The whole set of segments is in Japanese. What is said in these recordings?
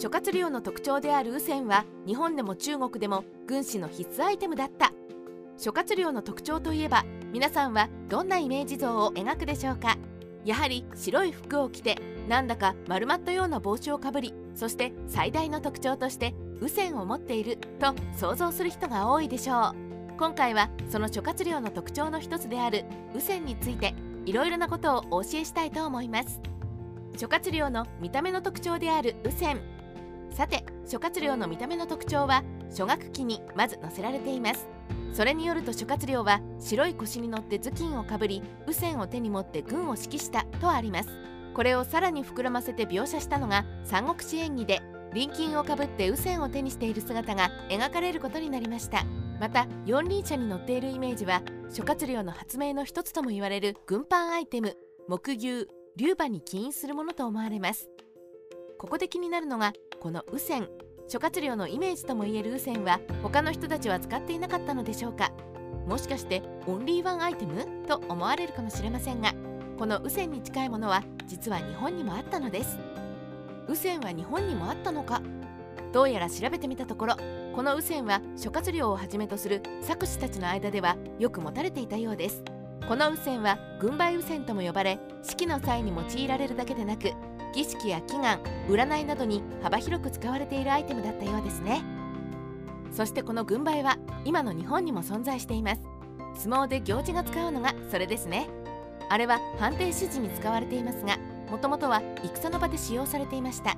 諸葛亮の特徴である雨線は日本でも中国でも軍師の必須アイテムだった。諸葛亮の特徴といえば皆さんはどんなイメージ像を描くでしょうか。やはり白い服を着てなんだか丸まったような帽子をかぶりそして最大の特徴として雨線を持っていると想像する人が多いでしょう。今回はその諸葛亮の特徴の一つである雨線についていろいろなことをお教えしたいと思います。諸葛亮の見た目の特徴である雨線さて諸葛亮の見た目の特徴は初学期にまず載せられています。それによると諸葛亮は白い腰に乗って頭巾をかぶり雨線を手に持って軍を指揮したとあります。これをさらに膨らませて描写したのが三国志演義で臨金をかぶって雨線を手にしている姿が描かれることになりました。また四輪車に乗っているイメージは諸葛亮の発明の一つとも言われる軍パンアイテム木牛龍馬に起因するものと思われます。ここで気になるのがこの雨線諸葛亮のイメージともいえる雨線は他の人たちは使っていなかったのでしょうか。もしかしてオンリーワンアイテム？と思われるかもしれませんがこの雨線に近いものは実は日本にもあったのです。雨線は日本にもあったのか？どうやら調べてみたところこの雨線は諸葛亮をはじめとする作詞たちの間ではよく持たれていたようです。この雨線は軍配雨線とも呼ばれ式の際に用いられるだけでなく儀式や祈願占いなどに幅広く使われているアイテムだったようですね。そしてこの軍配は今の日本にも存在しています。相撲で行事が使うのがそれですね。あれは判定指示に使われていますがもともとは戦の場で使用されていました。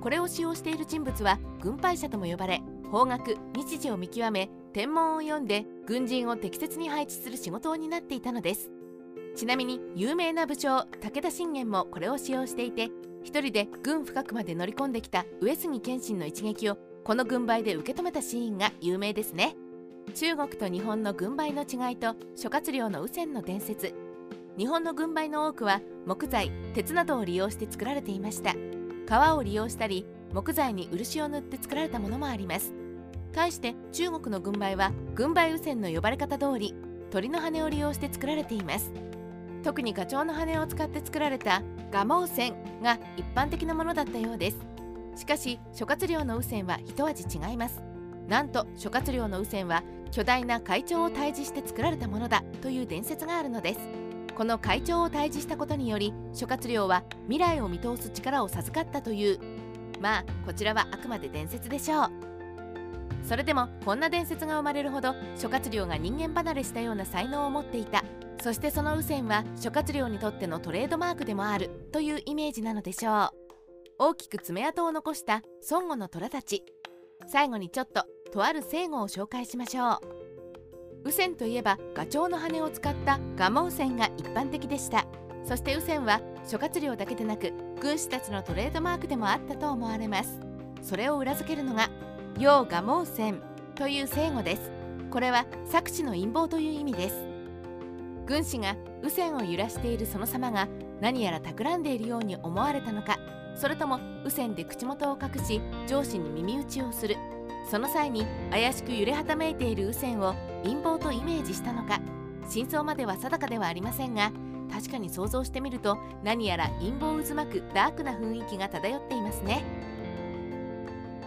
これを使用している人物は軍配者とも呼ばれ方角日時を見極め天文を読んで軍人を適切に配置する仕事を担っていたのです。ちなみに有名な武将武田信玄もこれを使用していて一人で軍深くまで乗り込んできた上杉謙信の一撃をこの軍配で受け止めたシーンが有名ですね。中国と日本の軍配の違いと諸葛亮の雨線の伝説。日本の軍配の多くは木材鉄などを利用して作られていました。革を利用したり木材に漆を塗って作られたものもあります。対して中国の軍配は軍配雨線の呼ばれ方通り鳥の羽を利用して作られています。特にガチョウの羽を使って作られた蒲生線が一般的なものだったようです。しかし諸葛亮の雨線は一味違います。なんと諸葛亮の雨線は巨大な会長を退治して作られたものだという伝説があるのです。この会長を退治したことにより諸葛亮は未来を見通す力を授かったという。まあこちらはあくまで伝説でしょう。それでもこんな伝説が生まれるほど諸葛亮が人間離れしたような才能を持っていた。そしてその雨線は諸葛亮にとってのトレードマークでもあるというイメージなのでしょう。大きく爪痕を残した孫悟の虎たち。最後にちょっととある聖語を紹介しましょう。雨線といえばガチョウの羽を使ったガモ雨線が一般的でした。そして雨線は諸葛亮だけでなく軍師たちのトレードマークでもあったと思われます。それを裏付けるのが「陽ガモ雨線」という聖語です。これは作詞の陰謀という意味です。軍師が雨線を揺らしているその様が何やら企んでいるように思われたのかそれとも雨線で口元を隠し上司に耳打ちをする。その際に怪しく揺れはためいている雨線を陰謀とイメージしたのか。真相までは定かではありませんが確かに想像してみると何やら陰謀渦巻くダークな雰囲気が漂っていますね。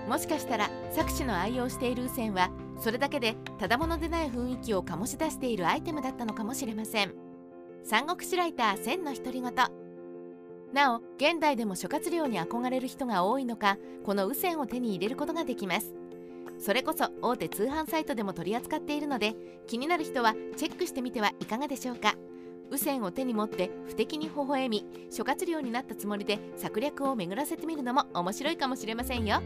もしかしたら作詞の愛用している雨線はそれだけでただものでない雰囲気を醸し出しているアイテムだったのかもしれません。三国志ライター千の独り言。なお現代でも諸葛亮に憧れる人が多いのかこの雨線を手に入れることができます。それこそ大手通販サイトでも取り扱っているので気になる人はチェックしてみてはいかがでしょうか。雨線を手に持って不敵に微笑み諸葛亮になったつもりで策略を巡らせてみるのも面白いかもしれませんよ。